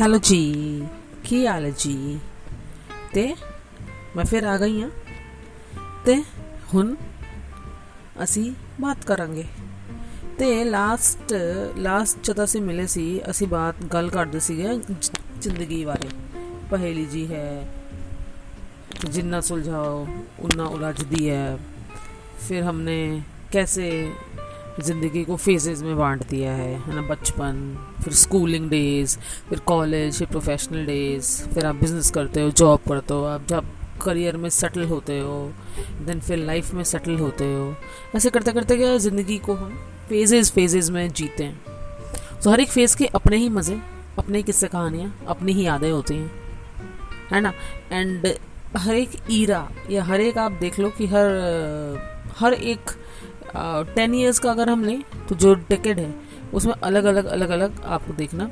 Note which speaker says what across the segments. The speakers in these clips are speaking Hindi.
Speaker 1: ਹੈਲੋ ਜੀ, ਕੀ ਹਾਲ ਹੈ ਜੀ? ਤੇ ਮੈਂ ਫਿਰ ਆ ਗਈ ਹਾਂ। ਤੇ ਹੁਣ ਅਸੀਂ ਬਾਤ ਕਰਾਂਗੇ। ਤੇ ਲਾਸਟ ਲਾਸਟ ਜਦ ਅਸੀਂ ਮਿਲੇ ਸੀ, ਅਸੀਂ ਬਾਤ ਗੱਲ ਕਰਦੇ ਸੀਗੇ ਜ਼ਿੰਦਗੀ ਬਾਰੇ। ਪਹੇਲੀ ਜੀ ਹੈ, ਜਿੰਨਾ ਸੁਲਝਾਓ, ਉਨਾ ਉਲਝਦੀ ਹੈ। ਫਿਰ ਹਮਨੇ कैसे ज़िंदगी को फेजेस में बांट दिया है है ना, बचपन, फिर स्कूलिंग डेज़ फिर कॉलेज फिर प्रोफेशनल डेज़ फिर आप बिज़नेस करते हो जॉब करते हो, आप जब करियर में सेटल होते हो देन फिर लाइफ में सेटल होते हो, ऐसे करते करते क्या ज़िंदगी को हम फेजेस फेजेस में जीते हैं। तो हर एक फ़ेज़ के अपने ही मज़े, अपने ही किस्से कहानियाँ, अपनी ही यादें होती हैं, है ना? एंड हर एक ईरा या हर एक आप देख लो कि हर हर एक टेन ईयर्स का अगर हम लें तो जो डेकेड है, उसमें अलग अलग अलग अलग आपको देखना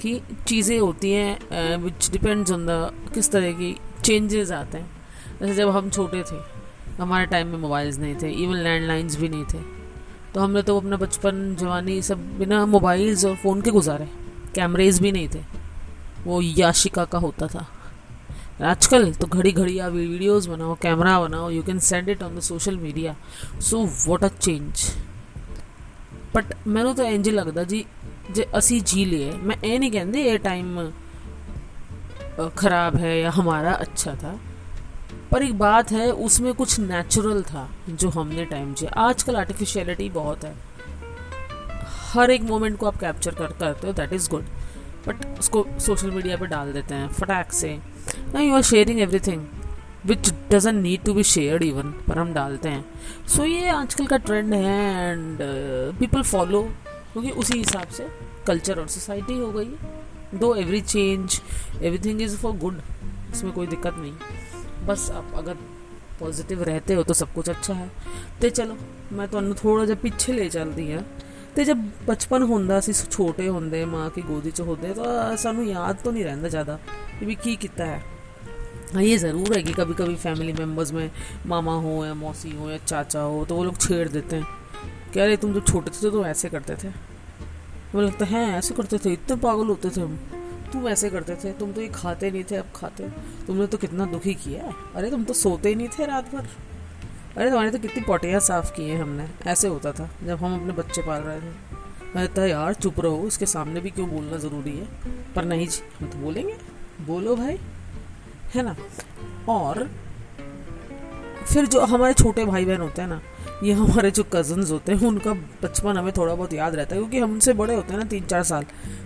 Speaker 1: कि चीज़ें होती हैं विच डिपेंड्स ऑन द किस तरह की चेंजेस आते हैं। जैसे जब हम छोटे थे, हमारे टाइम में मोबाइल्स नहीं थे इवन लैंडलाइंस भी नहीं थे तो हमने तो अपना बचपन, जवानी सब बिना मोबाइल्स और फ़ोन के गुजारे। कैमरेज भी नहीं थे। वो याशिका का होता था। आजकल तो घड़ी घड़ी आप वीडियोस बनाओ कैमरा बनाओ you can send it on the social media so what a change but ਮੈਨੂੰ ਤਾਂ ਇੰਜ ਲੱਗਦਾ ਜੀ ਜੇ ਅਸੀਂ ਜੀ लिए मैं ये नहीं कहती ये टाइम खराब है या हमारा अच्छा था पर एक बात है उसमें कुछ नेचुरल था जो हमने टाइम जिया आजकल आर्टिफिशियलिटी बहुत है हर एक मोमेंट को आप कैप्चर कर करते हो दैट इज़ गुड बट उसको सोशल मीडिया पे डाल देते हैं फटाक से ना you are sharing everything which doesn't need to be share even पर हम डालते हैं। सो so, ये आजकल का ट्रेंड है एंड पीपल फॉलो क्योंकि उसी हिसाब से कल्चर और सोसाइटी हो गई दो every change everything is for good इसमें कोई दिक्कत नहीं। बस आप अगर पॉजिटिव रहते हो तो सब कुछ अच्छा है। तो चलो मैं तो थोड़ा जब पीछे ले चलती है। ਤੇ ਜਦ ਬਚਪਨ ਹੁੰਦਾ ਸੀ ਛੋਟੇ ਹੁੰਦੇ ਮਾਂ ਕੀ ਗੋਦੀ 'ਚ ਹੁੰਦੇ ਤਾਂ ਸਾਨੂੰ ਯਾਦ तो नहीं रहता ज़्यादा कि भी की कितना है हाँ ये ज़रूर है कि कभी कभी फैमिली मेम्बर्स में मामा हो या मौसी हो या चाचा हो तो वो लोग छेड़ देते हैं कि अरे तुम जब छोटे थे तो ऐसे करते थे हमें लगता है ऐसे करते थे इतने पागल होते थे हम तुम ऐसे करते थे तुम तो ये खाते नहीं थे अब खाते तुमने तो कितना दुखी किया है अरे तुम तो सोते ही नहीं थे रात भर अरे तुम्हारे तो कितनी पटियाँ साफ़ की हैं हमने। ऐसे होता था, जब हम अपने बच्चे पाल रहे थे। मैं यार, चुप रहो उसके सामने भी क्यों बोलना ज़रूरी है? पर नहीं जी, हम तो बोलेंगे। बोलो भाई, है ना? और फिर जो हमारे छोटे भाई बहन होते हैं ना, ये हमारे जो कज़न्स होते हैं, उनका बचपन हमें थोड़ा बहुत याद रहता है, क्योंकि हम उनसे बड़े होते हैं ना तीन चार साल।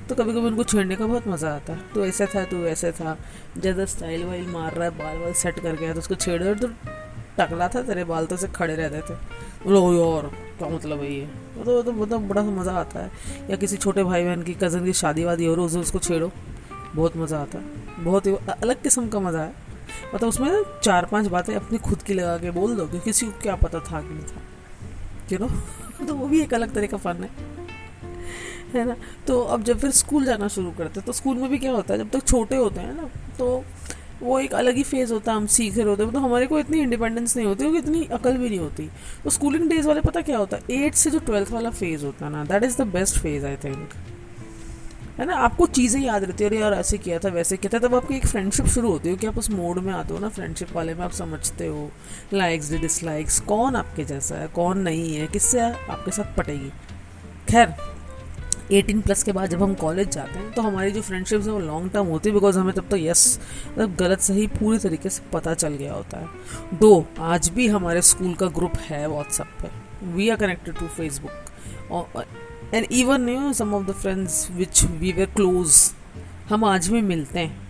Speaker 1: तो कभी कभी उनको छेड़ने का बहुत मज़ा आता है। तो ऐसा था तो वैसे था। ज़्यादा स्टाइल वाइल मार रहा है बाल वाल सेट कर गया तो उसको छेड़ तो टकला था, तेरे बाल तो से खड़े रहते थे। बोलो और क्या मतलब है ये? तो तो मतलब बड़ा मज़ा आता है। या किसी छोटे भाई बहन की कज़न की शादी वादी हो रही उसको छेड़ो। बहुत मज़ा आता है। बहुत ही अलग किस्म का मज़ा है। मतलब उसमें ना चार पाँच बातें अपनी खुद की लगा के बोल दो कि किसी को क्या पता था कि नहीं था। यू नो तो वो भी एक अलग तरह का फन है। है ना? तो अब जब फिर स्कूल जाना शुरू करते हैं तो स्कूल में भी क्या होता है, जब तक तो छोटे होते हैं ना तो वो एक अलग ही फ़ेज़ होता है, हम सीख रहे होते हैं। तो हमारे को इतनी इंडिपेंडेंस नहीं होती, क्योंकि इतनी अकल भी नहीं होती। तो स्कूलिंग डेज़ वाले पता क्या होता है? एट से जो ट्वेल्थ वाला फ़ेज़ होता है ना that is the best phase I think है ना? आपको चीज़ें याद रहती है, अरे यार, ऐसे किया था, वैसे किया था। तब आपकी एक फ्रेंडशिप शुरू होती है, कि आप उस मोड में आते हो ना फ्रेंडशिप वाले में आप समझते हो। लाइक्स डिसलाइक्स कौन आपके जैसा है, कौन नहीं है, किससे आपके साथ पटेगी? खैर 18 प्लस के बाद जब हम कॉलेज जाते हैं तो हमारी जो फ्रेंडशिप्स हैं वो लॉन्ग टर्म होती है बिकॉज़ हमें तब तो यस मतलब गलत सही पूरी तरीके से पता चल गया होता है। दो, आज भी हमारे स्कूल का ग्रुप है व्हाट्सएप पर we are connected to Facebook and even you some of the friends which we were close हम आज भी मिलते हैं।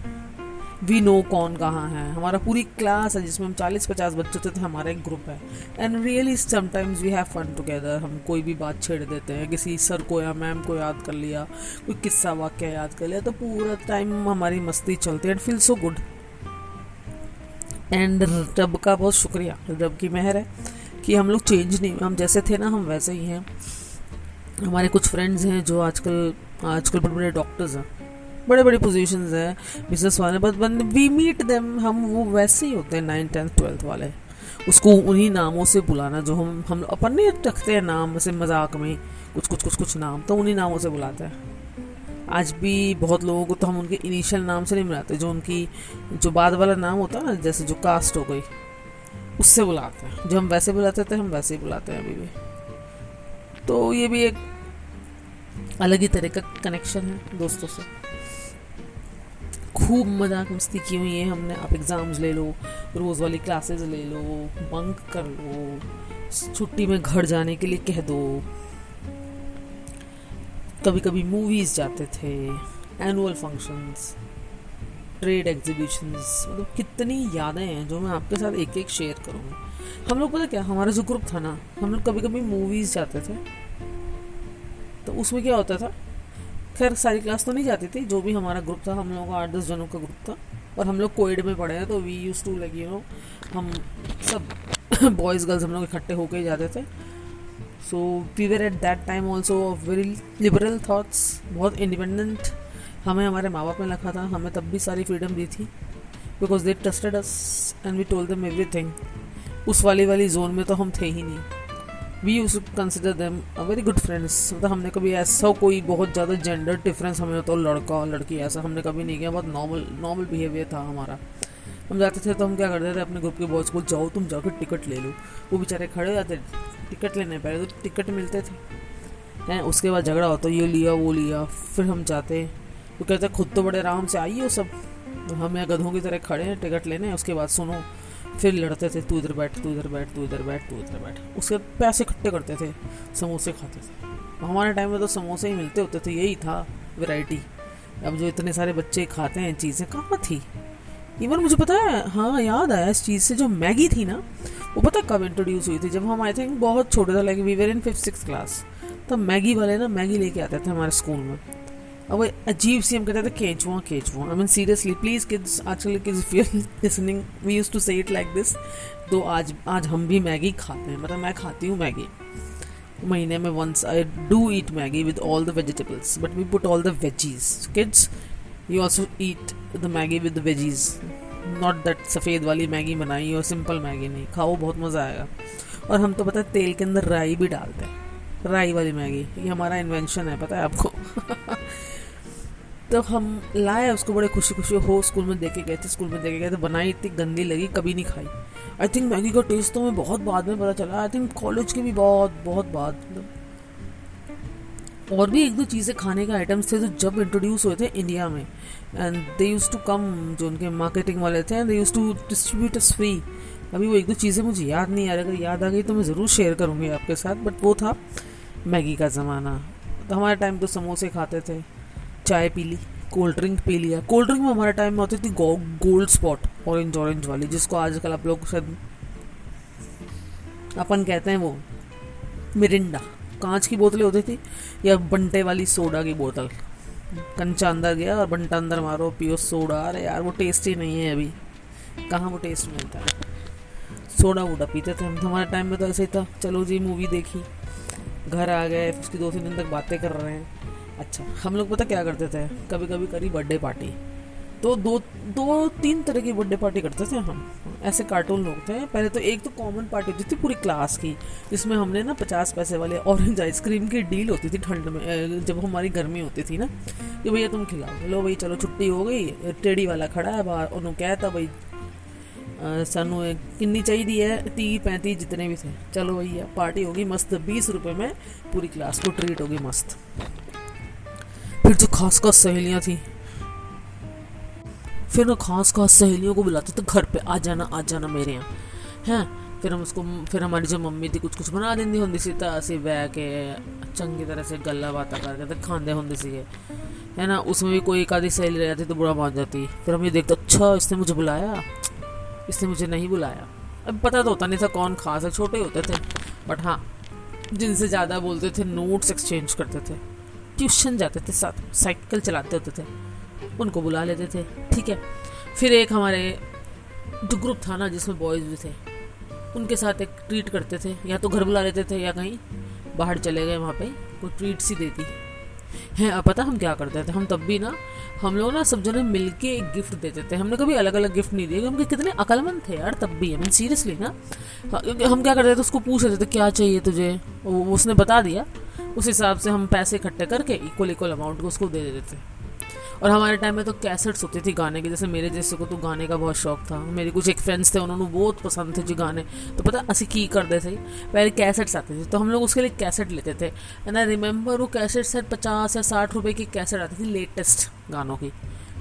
Speaker 1: वी नो कौन कहाँ है। हमारा पूरी क्लास है जिसमें हम चालीस पचास बच्चे थे, हमारा एक ग्रुप है। And really sometimes we have fun together हम कोई भी बात छेड़ देते हैं। किसी सर को या मैम को याद कर लिया, कोई किस्सा वाक्य याद कर लिया तो पूरा टाइम हमारी मस्ती चलती है and feel so good and रब का बहुत शुक्रिया। रब की मेहर है कि हम लोग चेंज नहीं हम जैसे थे ना, हम वैसे ही हैं। हमारे कुछ फ्रेंड्स हैं जो आजकल आजकल बड़े बड़े डॉक्टर्स हैं। बड़े बड़े पोजीशंस हैं बिज़नेस वाले बट वी मीट देम हम वो वैसे ही होते हैं नाइन टेंथ ट्वेल्थ वाले। उसको उन्हीं नामों से बुलाना जो हम हम अपन रखते हैं नाम ऐसे मज़ाक में कुछ कुछ कुछ कुछ नाम तो उन्हीं नामों से बुलाते हैं। आज भी बहुत लोगों को तो हम उनके इनिशियल नाम से नहीं बुलाते, जो उनकी, जो बाद वाला नाम होता है ना, जैसे जो कास्ट हो गई, उससे बुलाते हैं। जो हम वैसे बुलाते थे, हम वैसे ही बुलाते हैं अभी भी। तो ये भी एक अलग ही तरह का कनेक्शन है दोस्तों से। खूब मज़ाक मस्ती की हुई है हमने। आप एग्ज़ाम्स ले लो, रोज़ वाली क्लासेस ले लो बंक कर लो, छुट्टी में घर जाने के लिए कह दो। कभी कभी मूवीज़ जाते थे एनुअल फ़ंक्शंस ट्रेड एग्जीबिशंस मतलब कितनी यादें हैं जो मैं आपके साथ एक एक शेयर करूँगी। हम लोग पता क्या, हमारा जो ग्रुप था ना, हम लोग कभी कभी मूवीज़ जाते थे। तो उसमें क्या होता था? खैर, सारी क्लास तो नहीं जाती थी, जो भी हमारा ग्रुप था, हम लोगों का आठ दस जनों का ग्रुप था, और हम लोग कोविड में पढ़े हैं तो we use to you know हम सब बॉयज़ गर्ल्स हम लोग इकट्ठे होकर ही जाते थे। So we were at that time also very liberal thoughts बहुत इंडिपेंडेंट हमें हमारे माँ बाप ने रखा था, हमें तब भी सारी फ्रीडम दी थी because they trusted us and we told them everything उस वाली वाली जोन में तो हम थे ही नहीं। We you consider them very good friends मतलब हमने कभी ऐसा कोई बहुत ज़्यादा जेंडर डिफरेंस हमें होता तो लड़का और लड़की ऐसा हमने कभी नहीं किया। बहुत नॉर्मल नॉर्मल बिहेवियर था हमारा। हम जाते थे तो हम क्या करते थे अपने ग्रुप के बॉयज़ को, जाओ तुम जाकर टिकट ले लो। वो बेचारे खड़े हो जाते टिकट लेने पहले तो टिकट मिलते थे। हैं, उसके बाद झगड़ा होता, ये लिया, वो लिया। फिर हम जाते। वो कहते, खुद तो बड़े आराम से आइए सब। हम यहाँ गधों की तरह खड़े हैं टिकट लेने उसके बाद सुनो। फिर लड़ते थे, तू इधर बैठ, तू इधर बैठ, तू इधर बैठ, तू इधर बैठ। उसके पैसे इकट्ठे करते थे, समोसे खाते थे। हमारे टाइम में तो समोसे ही मिलते होते थे, यही था वैरायटी अब जो इतने सारे बच्चे खाते हैं चीज़ें, कहाँ थी? इवन मुझे पता है हाँ याद आया, इस चीज़ से जो मैगी थी ना, वो पता कब इंट्रोड्यूस हुई थी? जब हम आई थिंक बहुत छोटे थे like we were in fifth six class तब मैगी वाले ना मैगी लेके आते थे हमारे स्कूल में। अब अजीब सी हम कहते थे केचुआ केचुआ I mean seriously please kids आजकल kids if you listening we use to say it like this तो आज आज हम भी मैगी खाते हैं। मतलब मैं खाती हूँ मैगी। महीने में once I do eat Maggi with all the vegetables but we put all the veggies kids you also eat the Maggi with veggies not that सफ़ेद वाली मैगी बनाई और सिंपल मैगी नहीं। खाओ, बहुत मज़ा आएगा। और हम तो पता है तेल के अंदर राई भी डालते हैं। राई वाली मैगी, ये हमारा इन्वेंशन है, पता है आपको? तो हम लाए, उसको बड़े खुशी खुशी हो, स्कूल में देखे गए थे, स्कूल में देखे गए थे, बनाई, इतनी गंदी लगी, कभी नहीं खाई। आई थिंक मैगी का टेस्ट तो हमें बहुत बाद में पता चला आई थिंक कॉलेज के भी बहुत बहुत बाद मतलब। और भी एक दो चीज़ें खाने के आइटम्स थे जो जब इंट्रोड्यूस हुए थे इंडिया में। And they use to come जो उनके मार्केटिंग वाले थे and they use to distribute free अभी वो एक दो चीज़ें मुझे याद नहीं आ रही, अगर याद आ गई तो मैं ज़रूर शेयर करूँगी आपके साथ बट वो था मैगी का ज़माना। तो हमारे टाइम तो समोसे खाते थे, चाय पी ली कोल्ड ड्रिंक पी लिया। कोल्ड ड्रिंक में हमारे टाइम में होती थी गोल्ड स्पॉट ऑरेंज ऑरेंज वाली, जिसको आजकल आप लोग शायद अपन कहते हैं वो मिरिंडा। कांच की बोतलें होती थी या बंटे वाली सोडा की बोतल। कंचा अंदर गया और बंटा अंदर मारो, पियो सोडा। अरे यार, वो टेस्ट ही नहीं है अभी। कहाँ वो टेस्ट मिलता है? सोडा वोडा पीते थे हम। हमारे टाइम में तो ऐसे ही था। चलो जी मूवी देखी। घर आ गए, उसकी दो तीन दिन तक बातें कर रहे हैं। अच्छा हम लोग पता क्या करते थे? कभी कभी करी बर्थडे पार्टी तो दो दो, तीन तरह की बर्थडे पार्टी करते थे हम। ऐसे कार्टून लोग थे। पहले तो एक तो कॉमन पार्टी होती थी पूरी क्लास की, जिसमें हमने ना पचास पैसे वाले ऑरेंज आइसक्रीम की डील होती थी ठंड में जब हमारी गर्मी होती थी ना। कि भैया तुम खिलाओ। लो भाई, चलो छुट्टी हो गई, टेढ़ी वाला खड़ा है बाहर। उन्होंने कहता भाई सानू किन्नी चाहिदी है, तीह पैंती जितने भी थे। चलो भैया पार्टी होगी मस्त। बीस रुपये में पूरी क्लास को ट्रीट होगी मस्त। फिर तो जो खास खास सहेलियाँ थी। फिर ना खास खास सहेलियों को बुलाते थे घर पे आ जाना आ जाना मेरे यहाँ। हैं? फिर हम उसको, फिर हमारी जो मम्मी थी कुछ कुछ बना देंदी होंगी सी तो असी बह के चंगी तरह से गल्ला बात करके तो खाते होंगे सी है ना? उसमें भी कोई एक आधी सहेली रह जाती तो बुरा मान जाती। फिर हम ये देखते अच्छा इसने मुझे बुलाया? इसने मुझे नहीं बुलाया। अब पता तो होता नहीं था कौन खास है, छोटे होते थे। बट हाँ जिनसे ज़्यादा बोलते थे नोट्स एक्सचेंज करते थे। ट्यूशन जाते थे साथ साइकिल चलाते होते थे। उनको बुला लेते थे, ठीक है। फिर एक हमारे जो ग्रुप था ना, जिसमें बॉयज़ भी थे, उनके साथ एक ट्रीट करते थे। या तो घर बुला लेते थे या कहीं बाहर चले गए, वहाँ पे कोई ट्रीट सी देती हैं, अब पता हम क्या करते थे? हम तब भी ना हम लोग ना सब जने मिल के एक गिफ्ट दे देते थे हमने कभी अलग अलग गिफ्ट नहीं दिए, क्योंकि कितने अकलमंद थे यार तब भी। मीन सीरियसली ना? क्योंकि हम क्या करते थे, उसको पूछ रहे थे, क्या चाहिए तुझे? वो, उसने बता दिया। उस हिसाब से हम पैसे इकट्ठे करके इक्वल इक्वल अमाउंट को उसको दे देते थे। और हमारे टाइम में तो कैसेट्स होती थी गाने की, जैसे मेरे जैसे को तो गाने का बहुत शौक था। मेरे कुछ एक फ्रेंड्स थे, उन्होंने बहुत पसंद थे जो गाने। तो पता, असी की करते थे। पहले कैसेट्स आते थे तो हम लोग उसके लिए कैसेट लेते थे। एंड आई रिमेंबर वो कैसेट सेट पचास या साठ रुपये की कैसेट आती थी लेटेस्ट गानों की।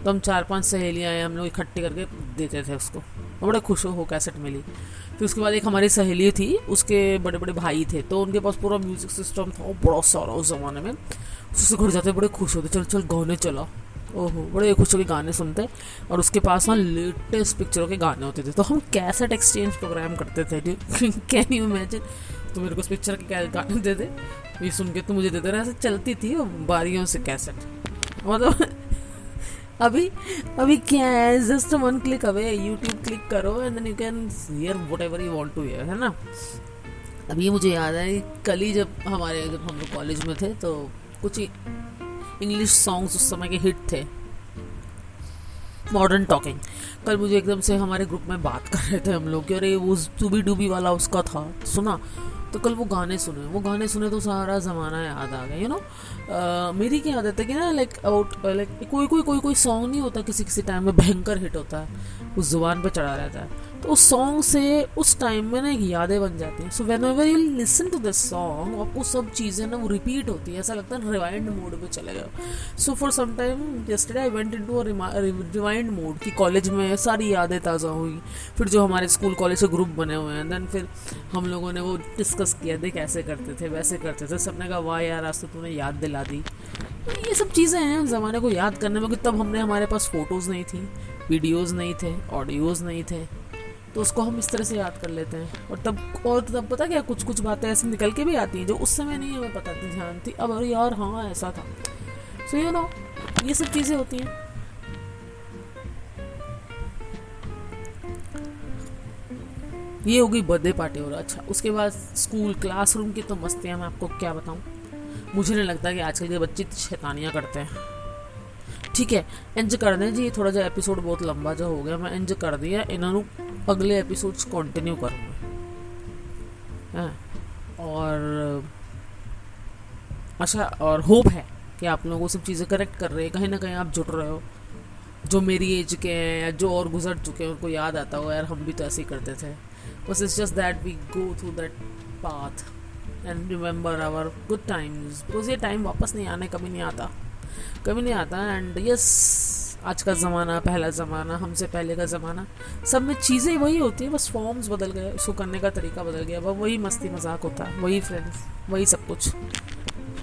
Speaker 1: तो हम चार पाँच सहेलियाँ हैं, हम लोग इकट्ठे करके देते थे उसको। बड़े खुश हो कैसेट मिली। फिर उसके बाद एक हमारी सहेली थी, उसके बड़े बड़े भाई थे। तो उनके पास पूरा म्यूज़िक सिस्टम था, वो बड़ा सारा उस ज़माने में। उससे घर जाते बड़े खुश होते, चल चल, गाने चला ओहो, बड़े खुश होकर गाने सुनते और उसके पास वहाँ लेटेस्ट पिक्चरों के गाने होते थे। तो हम कैसेट एक्सचेंज प्रोग्राम करते थे कैन यू इमेजिन तो मेरे को उस पिक्चर के गाने दे दे? ये सुन के तो मुझे देते रहे ऐसे चलती थी बारियों से कैसेट। मतलब अभी अभी क्या है? Just one click away YouTube click करो and then you can hear whatever you want to hear है ना? अभी मुझे याद है कल ही जब हमारे, जब हम लोग कॉलेज में थे तो कुछ इंग्लिश सॉन्ग्स उस समय के हिट थे। मॉडर्न टॉकिंग कल मुझे एकदम से हमारे ग्रुप में बात कर रहे थे हम लोग कि अरे वो टूबी डूबी वाला उसका था, सुना? तो कल वो गाने सुने। वो गाने सुने तो सारा ज़माना याद आ गया यू नो मेरी क्या आदत है कि ना लाइक आउट लाइक कोई कोई कोई कोई सॉन्ग नहीं होता, किसी किसी टाइम में भयंकर हिट होता है। उस ज़ुबान पर चढ़ा रहता है। तो उस सॉन्ग से उस टाइम में ना एक यादें बन जाती हैं। So whenever you listen to this song आपको सब चीज़ें ना वो रिपीट होती है। ऐसा लगता है रिवाइंड मोड में चले गए। So for some time yesterday I went into rewind mode कि कॉलेज में सारी यादें ताज़ा हुई। फिर जो हमारे स्कूल कॉलेज से ग्रुप बने हुए हैं देन फिर हम लोगों ने वो डिस्कस किया, देख ऐसे करते थे, वैसे करते थे। सबने कहा, वाह यार, आज तो तूने याद दिला दी। ये सब चीज़ें हैं ज़माने को याद करने में कि तब हमने हमारे पास फ़ोटोज़ नहीं थी वीडियोज़ नहीं थे ऑडियोज़ नहीं थे। तो उसको हम इस तरह से याद कर लेते हैं। और तब और तब पता क्या कुछ कुछ बातें ऐसी निकल के भी आती हैं जो उस समय नहीं हमें पता थी, ध्यान थी। अब अरे यार हाँ ऐसा था। सो यू नो ये सब चीज़ें होती हैं। ये होगी बर्थडे पार्टी और अच्छा उसके बाद स्कूल, क्लासरूम की तो मस्तियाँ, मैं आपको क्या बताऊँ? मुझे नहीं लगता कि आजकल के बच्चे शैतानियाँ करते हैं। ठीक है, इंज कर दें जी, थोड़ा जा एपिसोड बहुत लंबा जो हो गया, मैं इंज कर दिया इन्हों अगले एपिसोड्स कंटिन्यू करूँगा। और अच्छा और होप है कि आप लोगों सब चीज़ें करेक्ट कर रहे हैं, कहीं ना कहीं आप जुट रहे हो। जो मेरी एज के हैं या जो और गुजर चुके हैं, उनको याद आता हो यार, हम भी तो ऐसे ही करते थे। बस it's just that we go through that path and remember our good times because ये टाइम वापस नहीं आने, कभी नहीं आता। कभी नहीं आता। एंड यस आज का ज़माना, पहला ज़माना, हमसे पहले का ज़माना, सब में चीज़ें वही होती हैं, बस फॉर्म्स बदल गए, उसको करने का तरीका बदल गया वह वही मस्ती मज़ाक होता है वही फ्रेंड्स वही सब कुछ।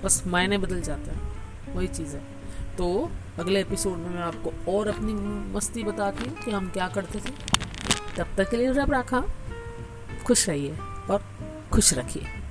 Speaker 1: बस मायने बदल जाते हैं, वही चीज़। है तो अगले एपिसोड में मैं आपको और अपनी मस्ती बताती हूँ कि हम क्या करते थे। तब तक के लिए रब रखा, खुश रहिए और खुश रखिए।